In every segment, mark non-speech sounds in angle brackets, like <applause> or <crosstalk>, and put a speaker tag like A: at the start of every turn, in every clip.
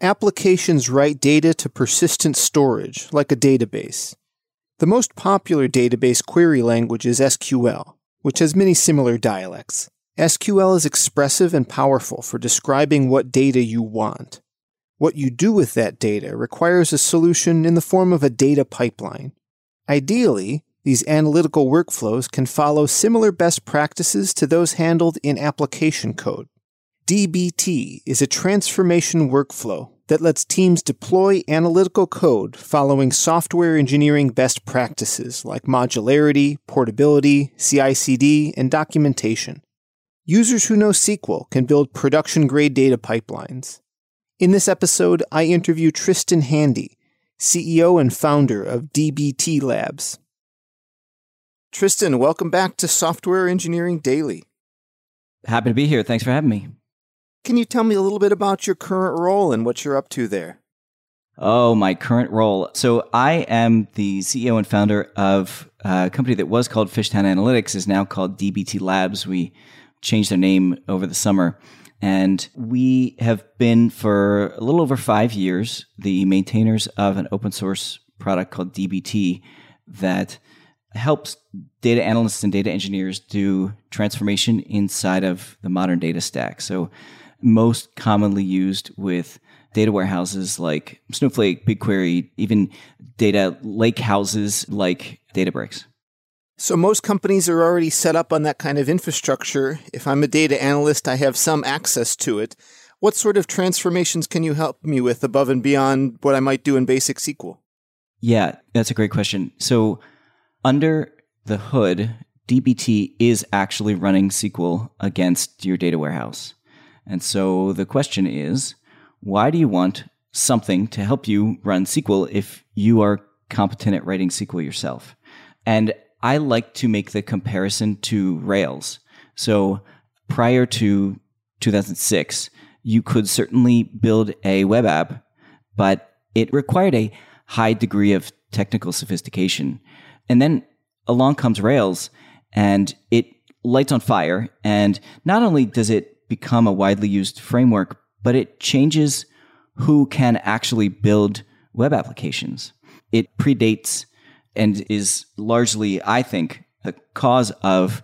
A: Applications write data to persistent storage, like a database. The most popular database query language is SQL, which has many similar dialects. SQL is expressive and powerful for describing what data you want. What you do with that data requires a solution in the form of a data pipeline. Ideally, these analytical workflows can follow similar best practices to those handled in application code. DBT is a transformation workflow that lets teams deploy analytical code following software engineering best practices like modularity, portability, CI CD, and documentation. Users who know SQL can build production grade data pipelines. In this episode, I interview Tristan Handy, CEO and founder of DBT Labs. Tristan, welcome back to Software Engineering Daily.
B: Happy to be here. Thanks for having me.
A: Can you tell me a little bit about your current role and what you're up to there?
B: Oh, my current role. So I am the CEO and founder of a company that was called Fishtown Analytics, is now called DBT Labs. We changed their name over the summer. And we have been for a little over five years the maintainers of an open source product called DBT that helps data analysts and data engineers do transformation inside of the modern data stack. So, most commonly used with data warehouses like Snowflake, BigQuery, even data lake houses like Databricks.
A: So, most companies are already set up on that kind of infrastructure. If I'm a data analyst, I have some access to it. What sort of transformations can you help me with above and beyond what I might do in basic SQL?
B: Yeah, that's a great question. So, under the hood, DBT is actually running SQL against your data warehouse. And so the question is why do you want something to help you run SQL if you are competent at writing SQL yourself? And I like to make the comparison to Rails. So prior to 2006, you could certainly build a web app, but it required a high degree of technical sophistication. And then along comes Rails and it lights on fire. And not only does it become a widely used framework, but it changes who can actually build web applications. It predates and is largely, I think, the cause of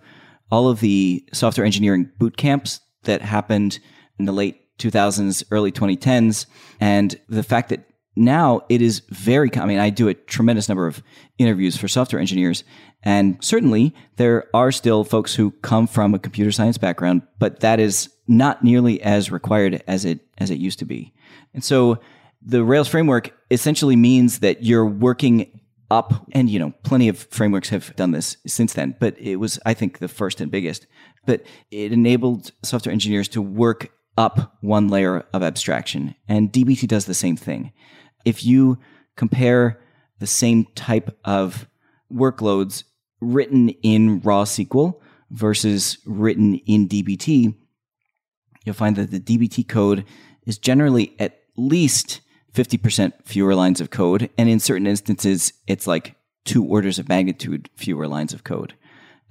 B: all of the software engineering boot camps that happened in the late 2000s, early 2010s, and the fact that now it is very i mean i do a tremendous number of interviews for software engineers and certainly there are still folks who come from a computer science background but that is not nearly as required as it as it used to be. And so the rails framework essentially means that you're working up and you know plenty of frameworks have done this since then but it was i think the first and biggest. But it enabled software engineers to work up one layer of abstraction and dbt does the same thing. If you compare the same type of workloads written in raw SQL versus written in DBT, you'll find that the DBT code is generally at least 50% fewer lines of code. And in certain instances, it's like two orders of magnitude fewer lines of code.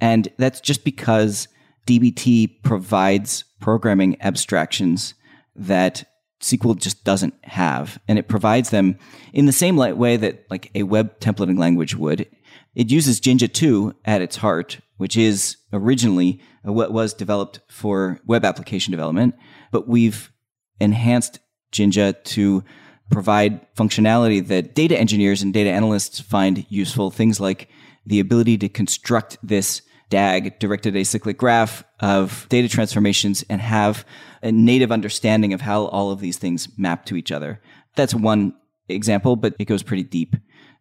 B: And that's just because DBT provides programming abstractions that SQL just doesn't have. And it provides them in the same way that like a web templating language would. It uses Jinja 2 at its heart, which is originally what was developed for web application development, but we've enhanced Jinja to provide functionality that data engineers and data analysts find useful. Things like the ability to construct this DAG, directed acyclic graph of data transformations and have a native understanding of how all of these things map to each other. That's one example, but it goes pretty deep.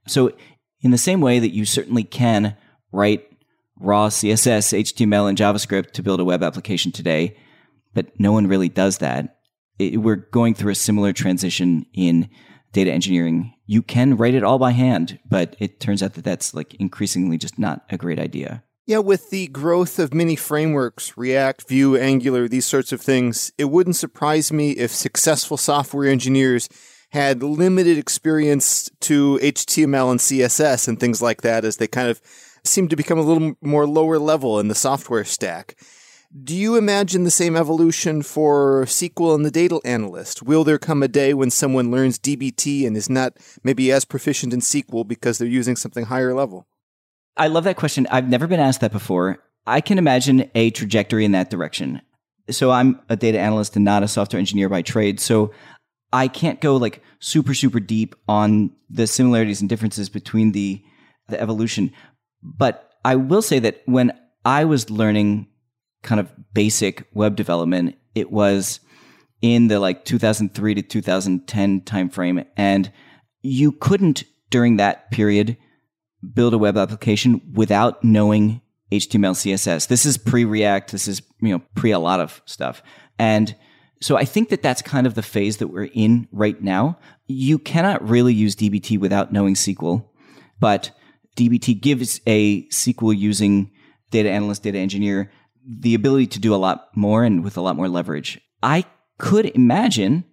B: So, in the same way that you certainly can write raw CSS, HTML, and JavaScript to build a web application today, but no one really does that. It, we're going through a similar transition in data engineering. You can write it all by hand, but it turns out that that's like increasingly just not a great idea.
A: Yeah, with the growth of many frameworks, React, Vue, Angular, these sorts of things, it wouldn't surprise me if successful software engineers had limited experience to HTML and CSS and things like that as they kind of seem to become a little more lower level in the software stack. Do you imagine the same evolution for SQL and the data analyst? Will there come a day when someone learns DBT and is not maybe as proficient in SQL because they're using something higher level?
B: I love that question. I've never been asked that before. I can imagine a trajectory in that direction. So I'm a data analyst and not a software engineer by trade. So I can't go like super, super deep on the similarities and differences between the, the evolution. But I will say that when I was learning kind of basic web development, it was in the like 2003 to 2010 timeframe. And you couldn't during that period build a web application without knowing HTML, CSS. This is pre React. This is, you know, pre a lot of stuff. And so I think that that's kind of the phase that we're in right now. You cannot really use DBT without knowing SQL, but DBT gives a SQL using data analyst, data engineer the ability to do a lot more and with a lot more leverage. I could imagine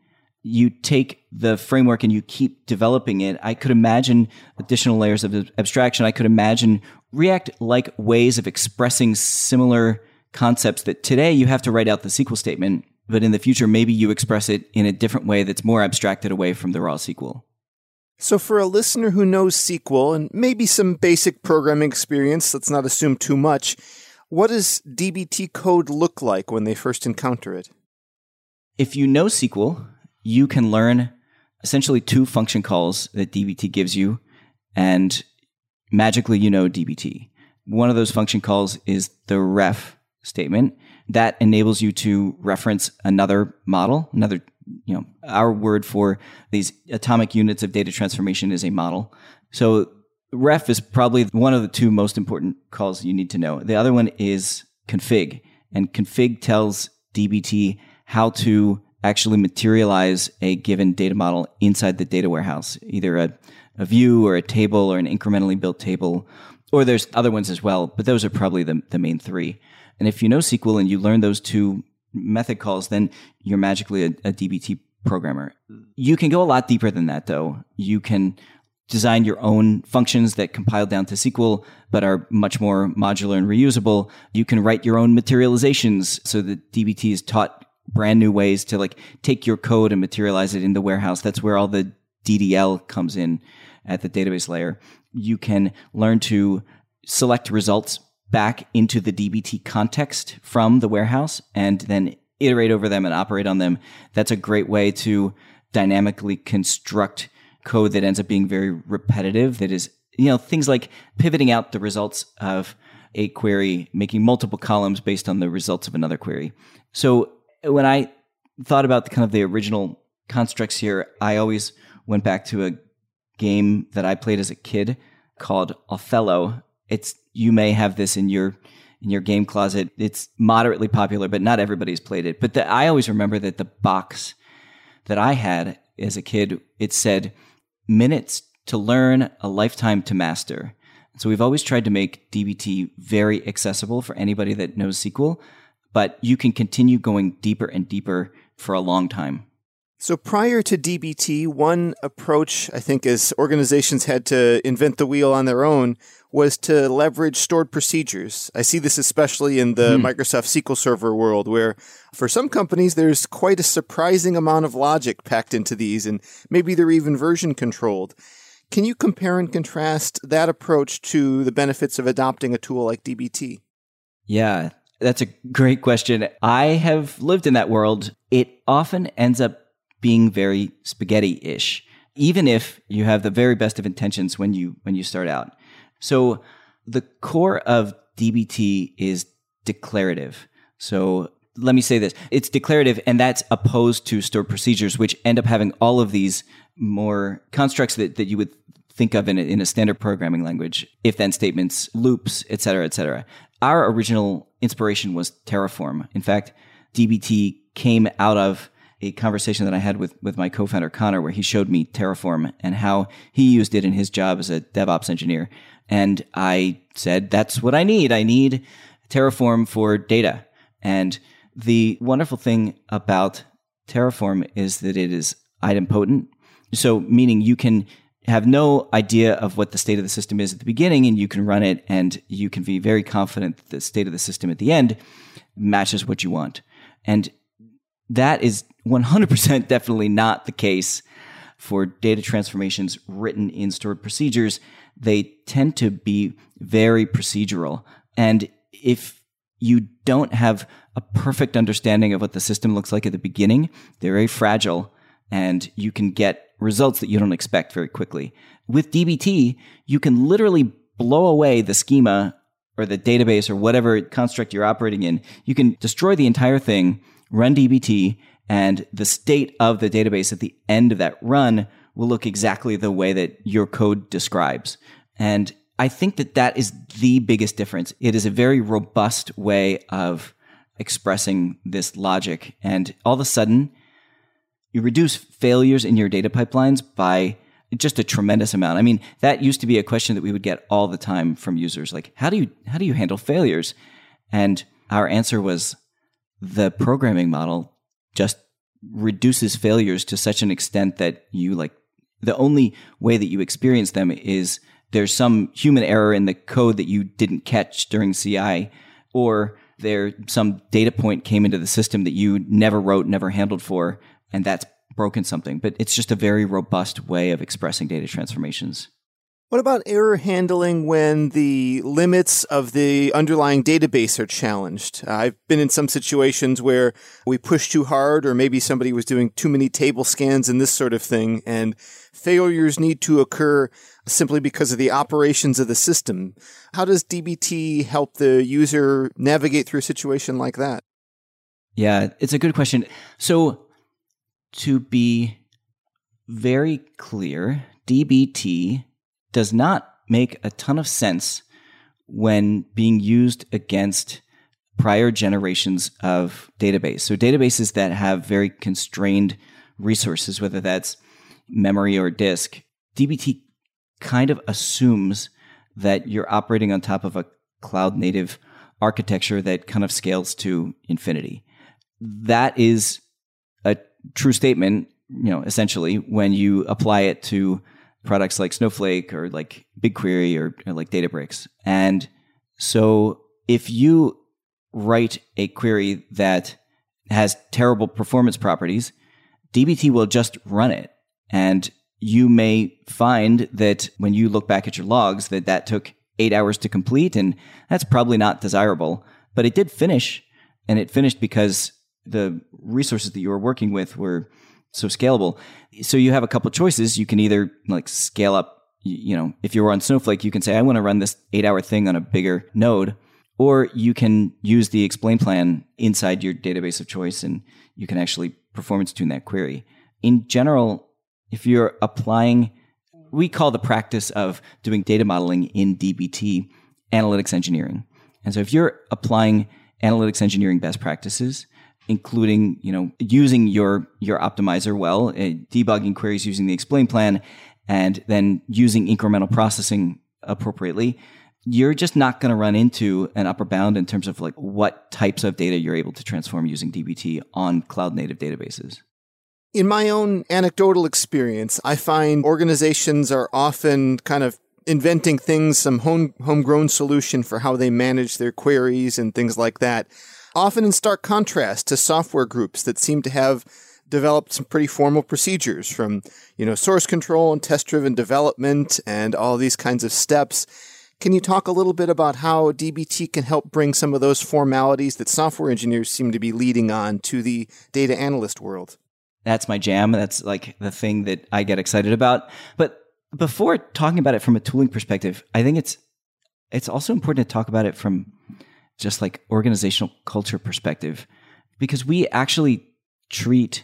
B: you take the framework and you keep developing it. I could imagine additional layers of abstraction. I could imagine React like ways of expressing similar concepts that today you have to write out the SQL statement, but in the future, maybe you express it in a different way that's more abstracted away from the raw SQL.
A: So, for a listener who knows SQL and maybe some basic programming experience, let's not assume too much, what does DBT code look like when they first encounter it?
B: If you know SQL, you can learn essentially two function calls that DBT gives you, and magically you know DBT. One of those function calls is the ref statement that enables you to reference another model, another, you know, our word for these atomic units of data transformation is a model. So ref is probably one of the two most important calls you need to know. The other one is config, and config tells DBT how to actually materialize a given data model inside the data warehouse, either a, a view or a table or an incrementally built table, or there's other ones as well, but those are probably the, the main three. And if you know SQL and you learn those two method calls, then you're magically a, a DBT programmer. Hmm. You can go a lot deeper than that, though. You can design your own functions that compile down to SQL, but are much more modular and reusable. You can write your own materializations so that DBT is taught brand new ways to like take your code and materialize it in the warehouse. That's where all the DDL comes in at the database layer. You can learn to select results back into the DBT context from the warehouse and then iterate over them and operate on them. That's a great way to dynamically construct code that ends up being very repetitive that is you know things like pivoting out the results of a query making multiple columns based on the results of another query so when i thought about the kind of the original constructs here i always went back to a game that i played as a kid called othello it's you may have this in your in your game closet it's moderately popular but not everybody's played it but the, i always remember that the box that i had as a kid it said minutes to learn, a lifetime to master. So we've always tried to make DBT very accessible for anybody that knows SQL, but you can continue going deeper and deeper for a long time.
A: So prior to DBT, one approach I think is organizations had to invent the wheel on their own was to leverage stored procedures. I see this especially in the hmm. Microsoft SQL Server world, where for some companies there's quite a surprising amount of logic packed into these, and maybe they're even version controlled. Can you compare and contrast that approach to the benefits of adopting a tool like DBT?
B: Yeah, that's a great question. I have lived in that world. It often ends up being very spaghetti-ish, even if you have the very best of intentions when you when you start out. So the core of DBT is declarative. So let me say this it's declarative, and that's opposed to stored procedures, which end up having all of these more constructs that, that you would think of in a, in a standard programming language if then statements, loops, et cetera, et cetera. Our original inspiration was Terraform. In fact, DBT came out of a conversation that I had with, with my co-founder Connor, where he showed me Terraform and how he used it in his job as a DevOps engineer. And I said, that's what I need. I need Terraform for data. And the wonderful thing about Terraform is that it is idempotent. So, meaning you can have no idea of what the state of the system is at the beginning and you can run it and you can be very confident that the state of the system at the end matches what you want. And that is 100% definitely not the case for data transformations written in stored procedures. They tend to be very procedural. And if you don't have a perfect understanding of what the system looks like at the beginning, they're very fragile and you can get results that you don't expect very quickly. With DBT, you can literally blow away the schema or the database or whatever construct you're operating in. You can destroy the entire thing, run DBT, and the state of the database at the end of that run will look exactly the way that your code describes. And I think that that is the biggest difference. It is a very robust way of expressing this logic. And all of a sudden, you reduce failures in your data pipelines by just a tremendous amount. I mean, that used to be a question that we would get all the time from users like how do you how do you handle failures? And our answer was the programming model just reduces failures to such an extent that you like the only way that you experience them is there's some human error in the code that you didn't catch during CI or there some data point came into the system that you never wrote, never handled for and that's broken something. But it's just a very robust way of expressing data transformations.
A: What about error handling when the limits of the underlying database are challenged? Uh, I've been in some situations where we pushed too hard, or maybe somebody was doing too many table scans and this sort of thing, and failures need to occur simply because of the operations of the system. How does DBT help the user navigate through a situation like that?
B: Yeah, it's a good question. So, to be very clear, DBT does not make a ton of sense when being used against prior generations of database. So databases that have very constrained resources, whether that's memory or disk, DBT kind of assumes that you're operating on top of a cloud native architecture that kind of scales to infinity. That is a true statement, you know, essentially when you apply it to products like Snowflake or like BigQuery or, or like Databricks. And so if you write a query that has terrible performance properties, DBT will just run it. And you may find that when you look back at your logs that that took eight hours to complete and that's probably not desirable, but it did finish and it finished because the resources that you were working with were so scalable. So you have a couple choices. You can either like scale up, you know, if you're on Snowflake, you can say, I want to run this eight hour thing on a bigger node, or you can use the explain plan inside your database of choice and you can actually performance tune that query. In general, if you're applying, we call the practice of doing data modeling in DBT analytics engineering. And so if you're applying analytics engineering best practices, including you know using your your optimizer well, uh, debugging queries using the explain plan, and then using incremental processing appropriately. You're just not going to run into an upper bound in terms of like what types of data you're able to transform using DBT on cloud native databases.
A: In my own anecdotal experience, I find organizations are often kind of inventing things, some home, homegrown solution for how they manage their queries and things like that often in stark contrast to software groups that seem to have developed some pretty formal procedures from, you know, source control and test driven development and all these kinds of steps. Can you talk a little bit about how DBT can help bring some of those formalities that software engineers seem to be leading on to the data analyst world?
B: That's my jam. That's like the thing that I get excited about. But before talking about it from a tooling perspective, I think it's it's also important to talk about it from just like organizational culture perspective because we actually treat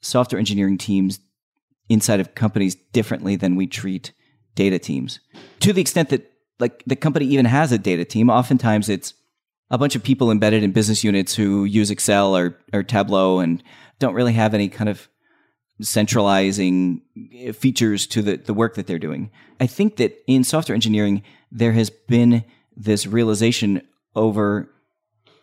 B: software engineering teams inside of companies differently than we treat data teams. To the extent that like the company even has a data team oftentimes it's a bunch of people embedded in business units who use excel or, or tableau and don't really have any kind of centralizing features to the, the work that they're doing. I think that in software engineering there has been this realization over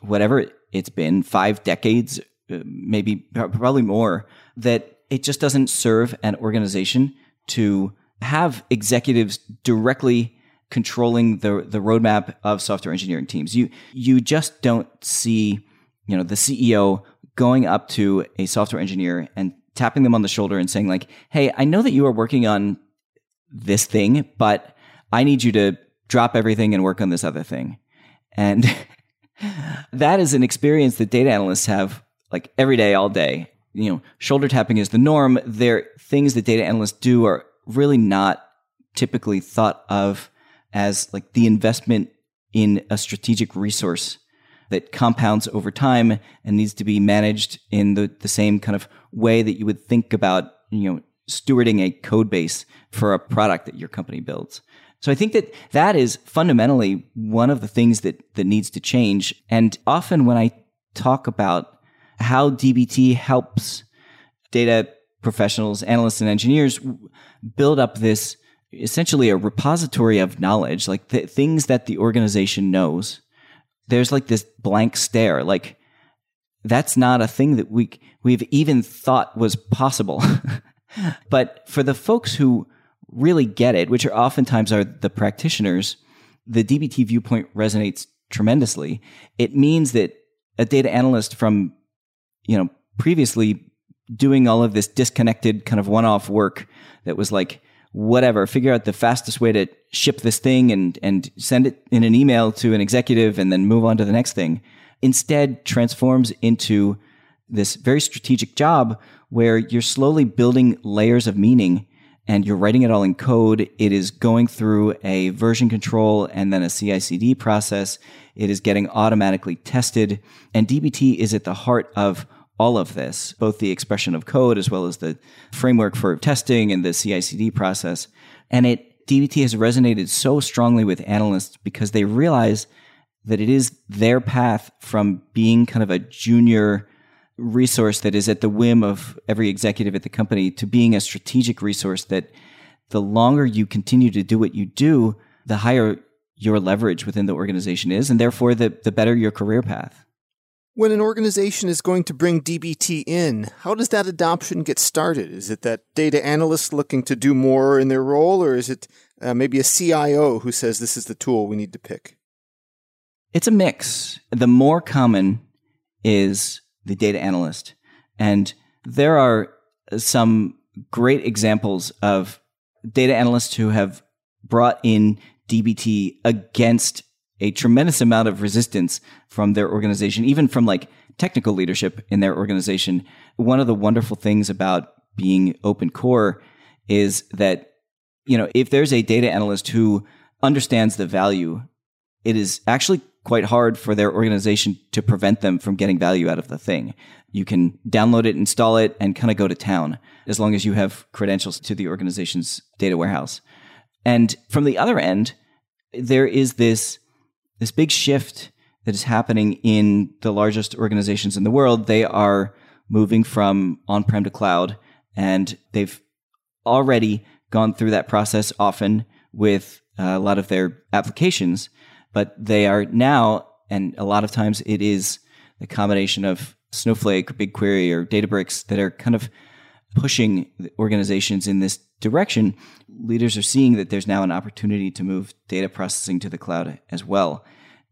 B: whatever it's been, five decades, uh, maybe probably more, that it just doesn't serve an organization to have executives directly controlling the the roadmap of software engineering teams. You you just don't see, you know, the CEO going up to a software engineer and tapping them on the shoulder and saying like, "Hey, I know that you are working on this thing, but I need you to drop everything and work on this other thing." And <laughs> that is an experience that data analysts have like every day all day. You know, shoulder tapping is the norm. There things that data analysts do are really not typically thought of as like the investment in a strategic resource that compounds over time and needs to be managed in the, the same kind of way that you would think about, you know, stewarding a code base for a product that your company builds. So I think that that is fundamentally one of the things that, that needs to change. And often when I talk about how DBT helps data professionals, analysts, and engineers build up this essentially a repository of knowledge, like th- things that the organization knows. There's like this blank stare, like that's not a thing that we we've even thought was possible. <laughs> but for the folks who really get it, which are oftentimes are the practitioners, the DBT viewpoint resonates tremendously. It means that a data analyst from you know previously doing all of this disconnected kind of one-off work that was like whatever, figure out the fastest way to ship this thing and, and send it in an email to an executive and then move on to the next thing. Instead, transforms into this very strategic job where you're slowly building layers of meaning and you're writing it all in code. It is going through a version control and then a CI CD process. It is getting automatically tested. And DBT is at the heart of all of this, both the expression of code as well as the framework for testing and the CI/CD process. And it DBT has resonated so strongly with analysts because they realize that it is their path from being kind of a junior resource that is at the whim of every executive at the company to being a strategic resource that the longer you continue to do what you do, the higher your leverage within the organization is, and therefore the, the better your career path.
A: When an organization is going to bring DBT in, how does that adoption get started? Is it that data analyst looking to do more in their role, or is it uh, maybe a CIO who says this is the tool we need to pick?
B: It's a mix. The more common is the data analyst. And there are some great examples of data analysts who have brought in DBT against a tremendous amount of resistance from their organization, even from like technical leadership in their organization. One of the wonderful things about being open core is that, you know, if there's a data analyst who understands the value, it is actually quite hard for their organization to prevent them from getting value out of the thing. You can download it, install it, and kind of go to town as long as you have credentials to the organization's data warehouse. And from the other end, there is this this big shift that is happening in the largest organizations in the world. They are moving from on-prem to cloud and they've already gone through that process often with uh, a lot of their applications, but they are now, and a lot of times it is the combination of Snowflake, BigQuery, or Databricks that are kind of pushing organizations in this direction, leaders are seeing that there's now an opportunity to move data processing to the cloud as well.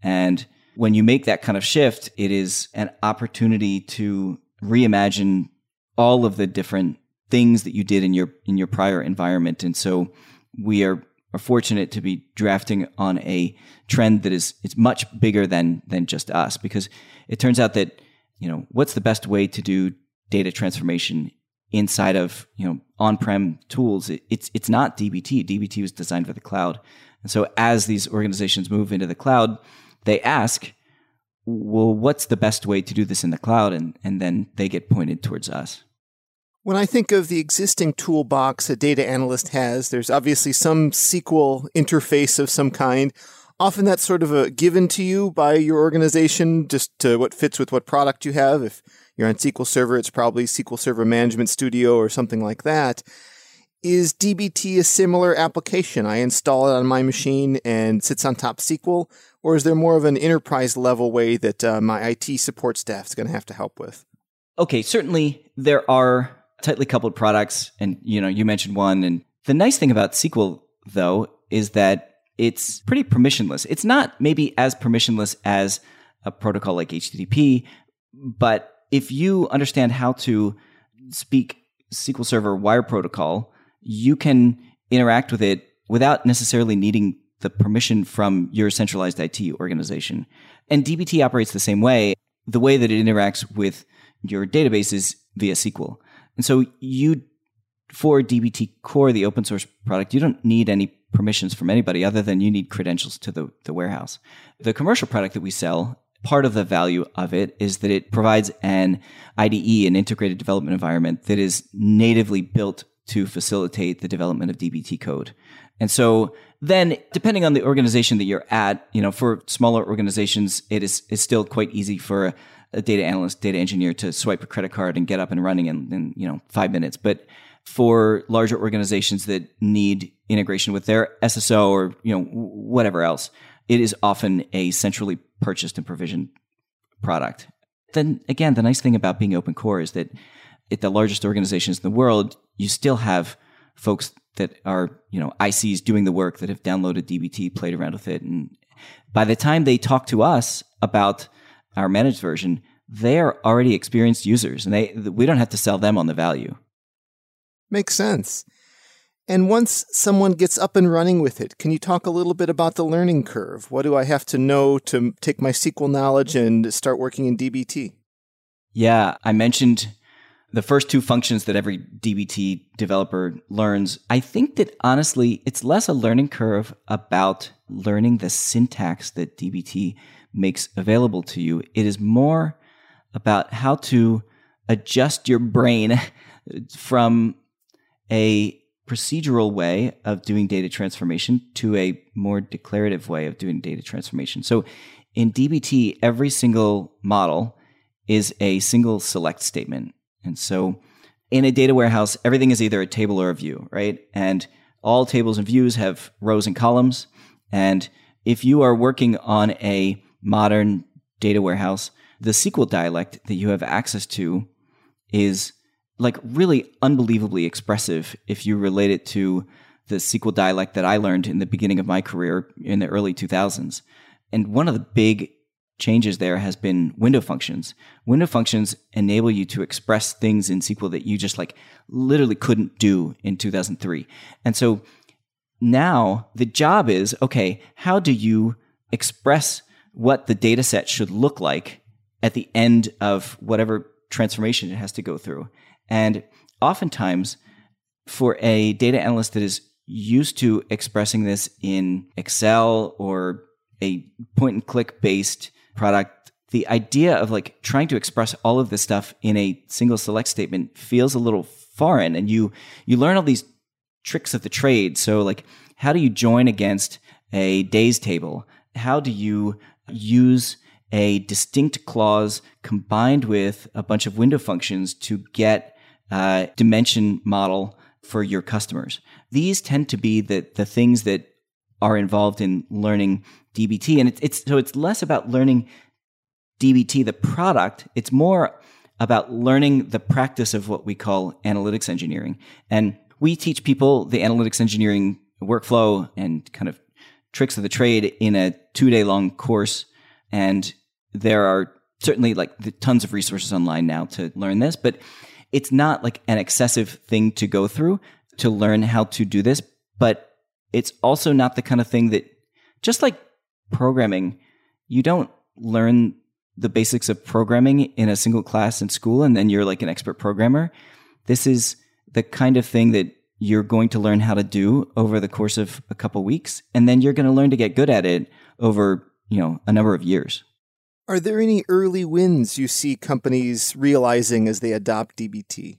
B: And when you make that kind of shift, it is an opportunity to reimagine all of the different things that you did in your in your prior environment. And so we are, are fortunate to be drafting on a trend that is it's much bigger than than just us because it turns out that you know what's the best way to do data transformation inside of you know on-prem tools? It, it's it's not dbt dbt was designed for the cloud. And so as these organizations move into the cloud they ask well what's the best way to do this in the cloud? And and then they get pointed towards us
A: when I think of the existing toolbox a data analyst has, there's obviously some SQL interface of some kind. Often that's sort of a given to you by your organization, just to what fits with what product you have. If you're on SQL Server, it's probably SQL Server Management Studio or something like that. Is DBT a similar application? I install it on my machine and sits on top SQL, or is there more of an enterprise level way that uh, my IT support staff is going to have to help with?
B: Okay, certainly there are tightly coupled products, and you know you mentioned one. And the nice thing about SQL though is that it's pretty permissionless. It's not maybe as permissionless as a protocol like HTTP, but if you understand how to speak SQL Server wire protocol, you can interact with it without necessarily needing the permission from your centralized IT organization. And DBT operates the same way. The way that it interacts with your database is via SQL. And so you, for DBT Core, the open source product, you don't need any permissions from anybody other than you need credentials to the, the warehouse. The commercial product that we sell, part of the value of it is that it provides an IDE, an integrated development environment that is natively built to facilitate the development of DBT code. And so then depending on the organization that you're at, you know, for smaller organizations, it is, is still quite easy for a, data analyst, data engineer to swipe a credit card and get up and running in, in, you know, five minutes. But for larger organizations that need integration with their SSO or, you know, whatever else, it is often a centrally purchased and provisioned product. Then again, the nice thing about being open core is that at the largest organizations in the world, you still have folks that are, you know, ICs doing the work that have downloaded DBT, played around with it. And by the time they talk to us about our managed version, they are already experienced users and they, we don't have to sell them on the value.
A: Makes sense. And once someone gets up and running with it, can you talk a little bit about the learning curve? What do I have to know to take my SQL knowledge and start working in DBT?
B: Yeah, I mentioned the first two functions that every DBT developer learns. I think that honestly, it's less a learning curve about learning the syntax that DBT makes available to you. It is more about how to adjust your brain <laughs> from a procedural way of doing data transformation to a more declarative way of doing data transformation. So in DBT, every single model is a single select statement. And so in a data warehouse, everything is either a table or a view, right? And all tables and views have rows and columns. And if you are working on a modern data warehouse, the SQL dialect that you have access to is like really unbelievably expressive if you relate it to the SQL dialect that I learned in the beginning of my career in the early 2000s. And one of the big changes there has been window functions. Window functions enable you to express things in SQL that you just like literally couldn't do in 2003. And so now the job is okay, how do you express what the data set should look like at the end of whatever transformation it has to go through? And oftentimes, for a data analyst that is used to expressing this in Excel or a point and click based product, the idea of like trying to express all of this stuff in a single select statement feels a little foreign. And you, you learn all these tricks of the trade. So like, how do you join against a days table? How do you use a distinct clause combined with a bunch of window functions to get uh, dimension model for your customers. These tend to be the, the things that are involved in learning DBT. And it's, it's so it's less about learning DBT, the product. It's more about learning the practice of what we call analytics engineering. And we teach people the analytics engineering workflow and kind of tricks of the trade in a two day long course. And there are certainly like tons of resources online now to learn this, but it's not like an excessive thing to go through to learn how to do this, but it's also not the kind of thing that just like programming, you don't learn the basics of programming in a single class in school and then you're like an expert programmer. This is the kind of thing that you're going to learn how to do over the course of a couple weeks and then you're going to learn to get good at it over, you know, a number of years.
A: Are there any early wins you see companies realizing as they adopt DBT?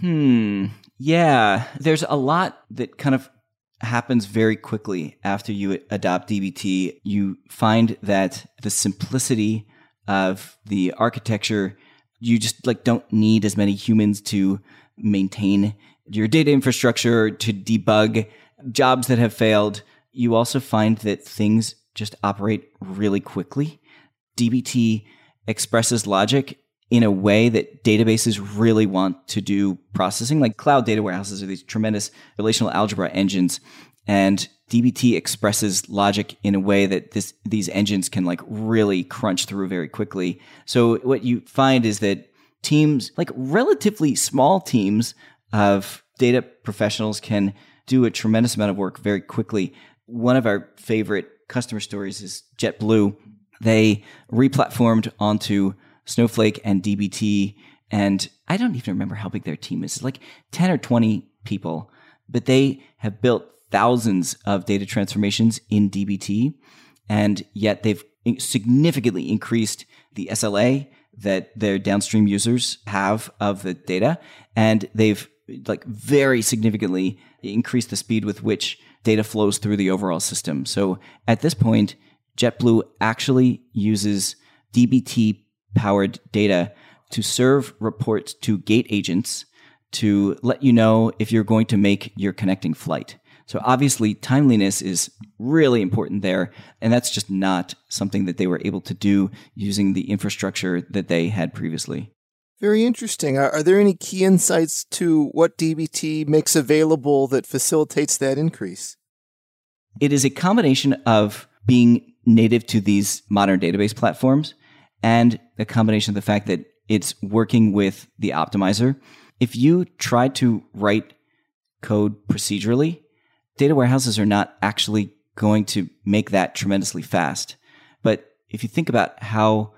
B: Hmm. Yeah, there's a lot that kind of happens very quickly after you adopt DBT. You find that the simplicity of the architecture, you just like don't need as many humans to maintain your data infrastructure to debug jobs that have failed. You also find that things just operate really quickly. DBT expresses logic in a way that databases really want to do processing. Like cloud data warehouses are these tremendous relational algebra engines. And DBT expresses logic in a way that this, these engines can like really crunch through very quickly. So what you find is that teams, like relatively small teams of data professionals can do a tremendous amount of work very quickly. One of our favorite customer stories is JetBlue. They replatformed onto Snowflake and DBT. And I don't even remember how big their team is. It's like 10 or 20 people, but they have built thousands of data transformations in DBT. And yet they've significantly increased the SLA that their downstream users have of the data. And they've like very significantly increase the speed with which data flows through the overall system. So at this point, JetBlue actually uses DBT powered data to serve reports to gate agents to let you know if you're going to make your connecting flight. So obviously timeliness is really important there. And that's just not something that they were able to do using the infrastructure that they had previously.
A: Very interesting. Are, are, there any key insights to what DBT makes available that facilitates that increase?
B: It is a combination of being native to these modern database platforms and a combination of the fact that it's working with the optimizer. If you try to write code procedurally, data warehouses are not actually going to make that tremendously fast. But if you think about how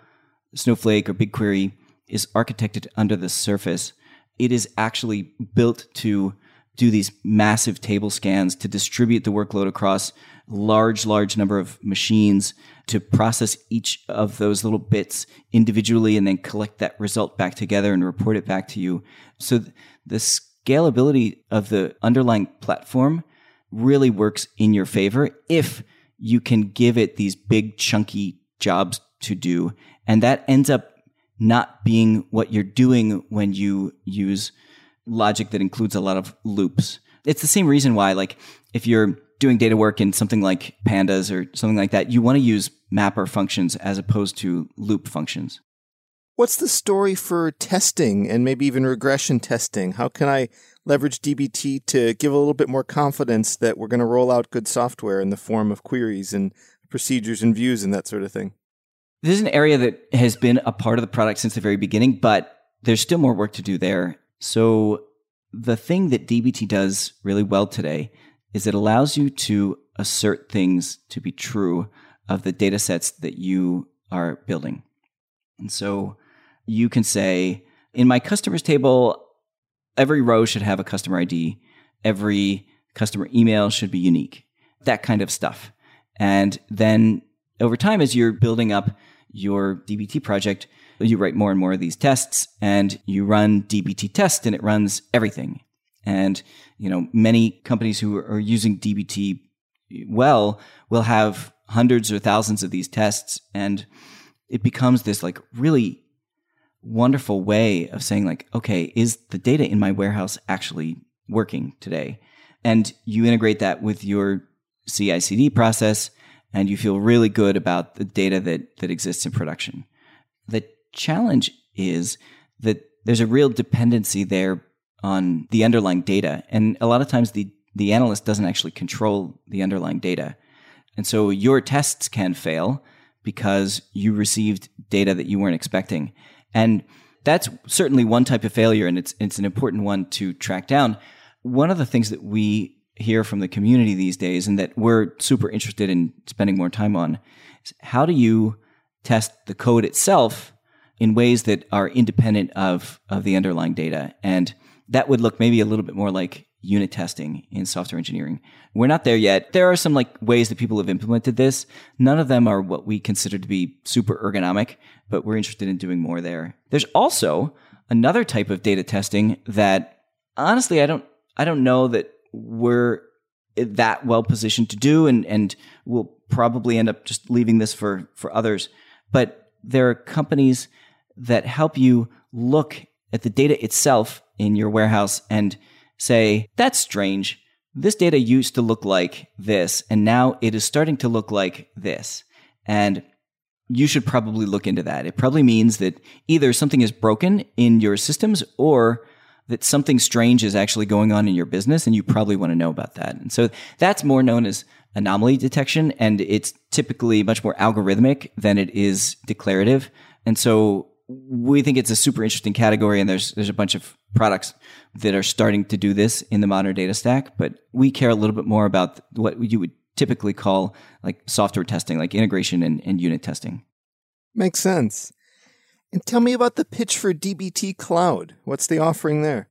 B: Snowflake or BigQuery is architected under the surface, it is actually built to do these massive table scans to distribute the workload across large, large number of machines to process each of those little bits individually and then collect that result back together and report it back to you. So the scalability of the underlying platform really works in your favor if you can give it these big chunky jobs to do. And that ends up not being what you're doing when you use logic that includes a lot of loops. It's the same reason why, like, if you're doing data work in something like pandas or something like that, you want to use mapper functions as opposed to loop functions.
A: What's the story for testing and maybe even regression testing? How can I leverage DBT to give a little bit more confidence that we're going to roll out good software in the form of queries and procedures and views and that sort of thing?
B: This is an area that has been a part of the product since the very beginning, but there's still more work to do there. So, the thing that DBT does really well today is it allows you to assert things to be true of the data sets that you are building. And so you can say, in my customers table, every row should have a customer ID, every customer email should be unique, that kind of stuff. And then over time, as you're building up your DBT project, you write more and more of these tests and you run DBT test and it runs everything. And, you know, many companies who are using DBT well will have hundreds or thousands of these tests. And it becomes this like really wonderful way of saying like, okay, is the data in my warehouse actually working today? And you integrate that with your CI CD process and you feel really good about the data that, that exists in production. The challenge is that there's a real dependency there on the underlying data. And a lot of times the, the analyst doesn't actually control the underlying data. And so your tests can fail because you received data that you weren't expecting. And that's certainly one type of failure, and it's, it's an important one to track down. One of the things that we hear from the community these days and that we're super interested in spending more time on is how do you test the code itself in ways that are independent of, of the underlying data? And that would look maybe a little bit more like unit testing in software engineering. We're not there yet. There are some like ways that people have implemented this. None of them are what we consider to be super ergonomic, but we're interested in doing more there. There's also another type of data testing that honestly I don't I don't know that we're that well positioned to do and and we'll probably end up just leaving this for for others. But there are companies that help you look at the data itself in your warehouse and say, that's strange. This data used to look like this, and now it is starting to look like this. And you should probably look into that. It probably means that either something is broken in your systems or that something strange is actually going on in your business and you probably want to know about that. And so that's more known as anomaly detection and it's typically much more algorithmic than it is declarative. And so we think it's a super interesting category and there's there's a bunch of products that are starting to do this in the modern data stack, but we care a little bit more about what you would typically call like software testing, like integration and, and unit testing.
A: Makes sense. And tell me about the pitch for DBT Cloud. What's the offering there?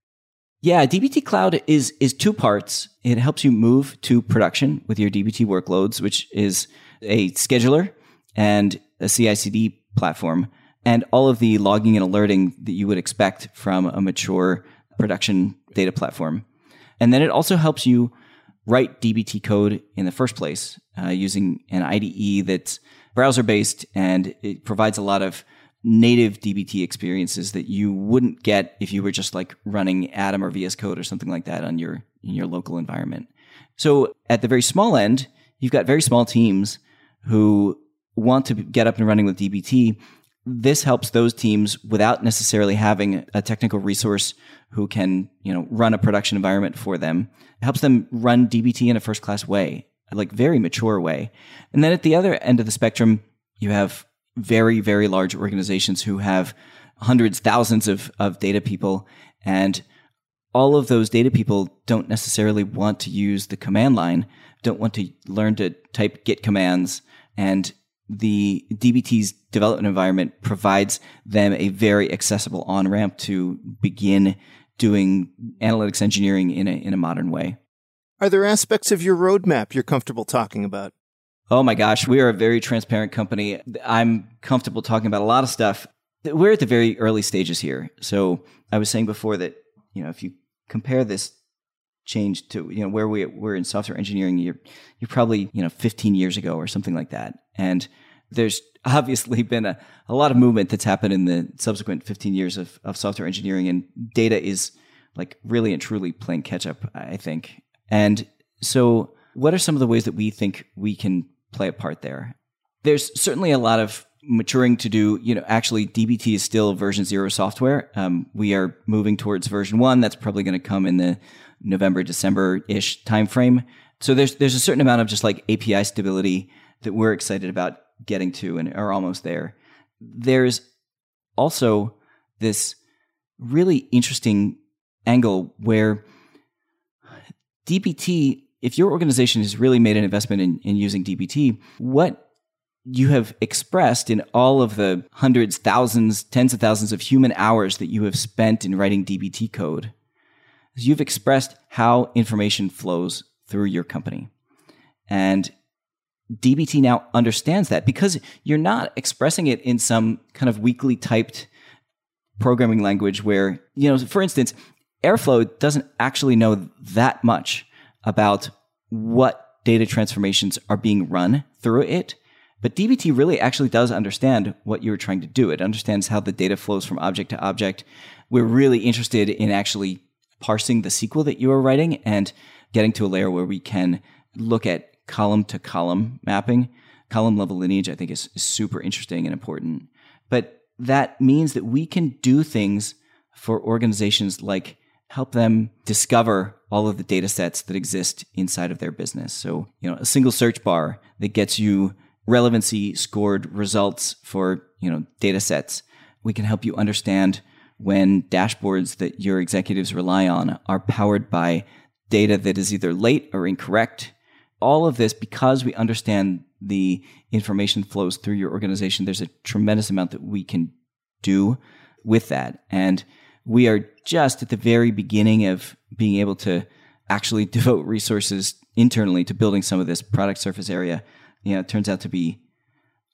B: Yeah, DBT Cloud is is two parts. It helps you move to production with your DBT workloads, which is a scheduler and a CI/CD platform, and all of the logging and alerting that you would expect from a mature production data platform. And then it also helps you write DBT code in the first place uh, using an IDE that's browser based and it provides a lot of native DBT experiences that you wouldn't get if you were just like running Atom or VS Code or something like that on your in your local environment. So at the very small end, you've got very small teams who want to get up and running with DBT. This helps those teams without necessarily having a technical resource who can, you know, run a production environment for them. It helps them run DBT in a first class way, like very mature way. And then at the other end of the spectrum, you have very, very large organizations who have hundreds, thousands of, of data people. And all of those data people don't necessarily want to use the command line, don't want to learn to type Git commands. And the DBT's development environment provides them a very accessible on ramp to begin doing analytics engineering in a, in a modern way.
A: Are there aspects of your roadmap you're comfortable talking about?
B: Oh my gosh, we are a very transparent company. I'm comfortable talking about a lot of stuff. We're at the very early stages here. So I was saying before that, you know, if you compare this change to, you know, where we were in software engineering, you're, you're probably, you know, 15 years ago or something like that. And there's <laughs> obviously been a, a lot of movement that's happened in the subsequent 15 years of, of software engineering and data is like really and truly playing catch up, I think. And so what are some of the ways that we think we can play a part there. There's certainly a lot of maturing to do. You know, actually, DBT is still version zero software. Um, we are moving towards version one. That's probably going to come in the November, December ish timeframe. So there's there's a certain amount of just like API stability that we're excited about getting to and are almost there. There's also this really interesting angle where DBT if your organization has really made an investment in, in using DBT, what you have expressed in all of the hundreds, thousands, tens of thousands of human hours that you have spent in writing DBT code, is you've expressed how information flows through your company. And DBT now understands that because you're not expressing it in some kind of weakly typed programming language where, you know, for instance, Airflow doesn't actually know that much about what data transformations are being run through it. But DBT really actually does understand what you're trying to do. It understands how the data flows from object to object. We're really interested in actually parsing the SQL that you are writing and getting to a layer where we can look at column to column mapping. Column level lineage, I think, is, is super interesting and important. But that means that we can do things for organizations like help them discover all of the data sets that exist inside of their business. So, you know, a single search bar that gets you relevancy scored results for, you know, data sets. We can help you understand when dashboards that your executives rely on are powered by data that is either late or incorrect. All of this because we understand the information flows through your organization. There's a tremendous amount that we can do with that. And we are just at the very beginning of being able to actually <laughs> devote resources internally to building some of this product surface area. You know, it turns out to be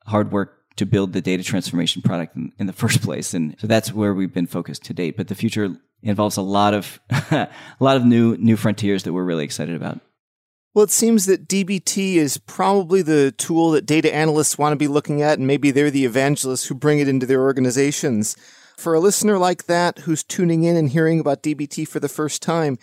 B: hard work to build the data transformation product in, in the first <laughs> place. And so that's where we've been focused to date. But the future involves a lot of <laughs> a lot of new new frontiers that we're really excited about.
A: Well, it seems that DBT is probably the tool that data analysts want to be looking at, and maybe they're the evangelists who bring it into their organizations. For a listener like that who's tuning in and hearing about DBT for the first time,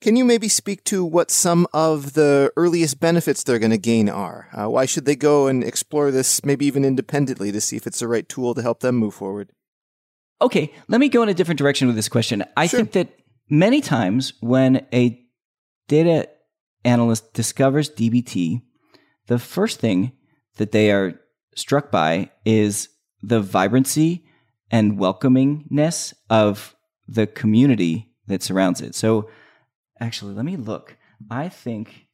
A: can you maybe speak to what some of the earliest benefits they're going to gain are? Uh, why should they go and explore this maybe even independently to see if it's the right tool to help them move forward?
B: Okay, let me go in a different direction with this question. I sure. think that many times when a data analyst discovers DBT, the first thing that they are struck by is the vibrancy and welcomingness of the community that surrounds it. So, actually, let me look. I think,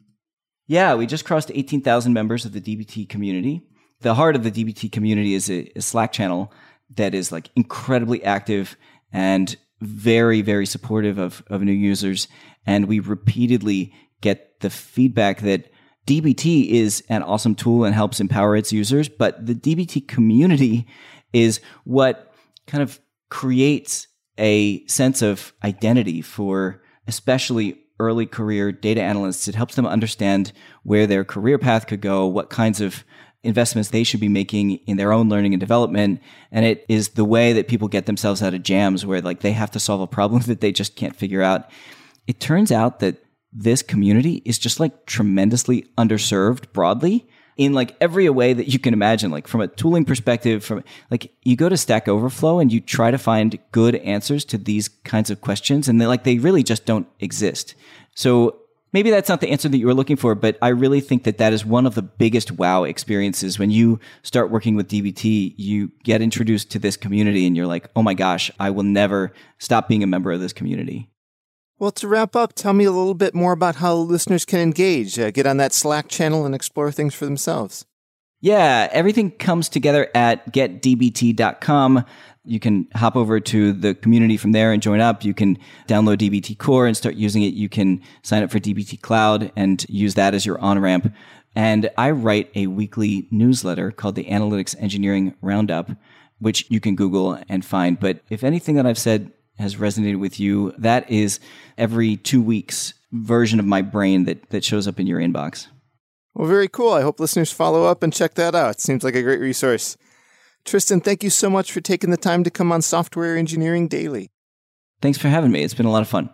B: yeah, we just crossed 18,000 members of the DBT community. The heart of the DBT community is a, a Slack channel that is like incredibly active and very, very supportive of, of new users. And we repeatedly get the feedback that DBT is an awesome tool and helps empower its users, but the DBT community is what kind of creates a sense of identity for especially early career data analysts. It helps them understand where their career path could go, what kinds of investments they should be making in their own learning and development. And it is the way that people get themselves out of jams where like they have to solve a problem <laughs> that they just can't figure out. It turns out that this community is just like tremendously underserved broadly in like every way that you can imagine like from a tooling perspective from like you go to stack overflow and you try to find good answers to these kinds of questions and they like they really just don't exist. So maybe that's not the answer that you were looking for but i really think that that is one of the biggest wow experiences. When you start working with dbt you get introduced to this community and you're like oh my gosh i will never stop being a member of this community
A: well, to wrap up, tell me a little bit more about how listeners can engage, uh, get on that Slack channel, and explore things for themselves.
B: Yeah, everything comes together at getdbt.com. You can hop over to the community from there and join up. You can download DBT Core and start using it. You can sign up for DBT Cloud and use that as your on ramp. And I write a weekly newsletter called the Analytics Engineering Roundup, which you can Google and find. But if anything that I've said has resonated with you, that is every two weeks version of my brain that, that shows up in your inbox.
A: Well, very cool. I hope listeners follow up and check that out. Seems like a great resource. Tristan, thank you so much for taking the time to come on Software Engineering Daily.
B: Thanks for having me. It's been a lot of fun.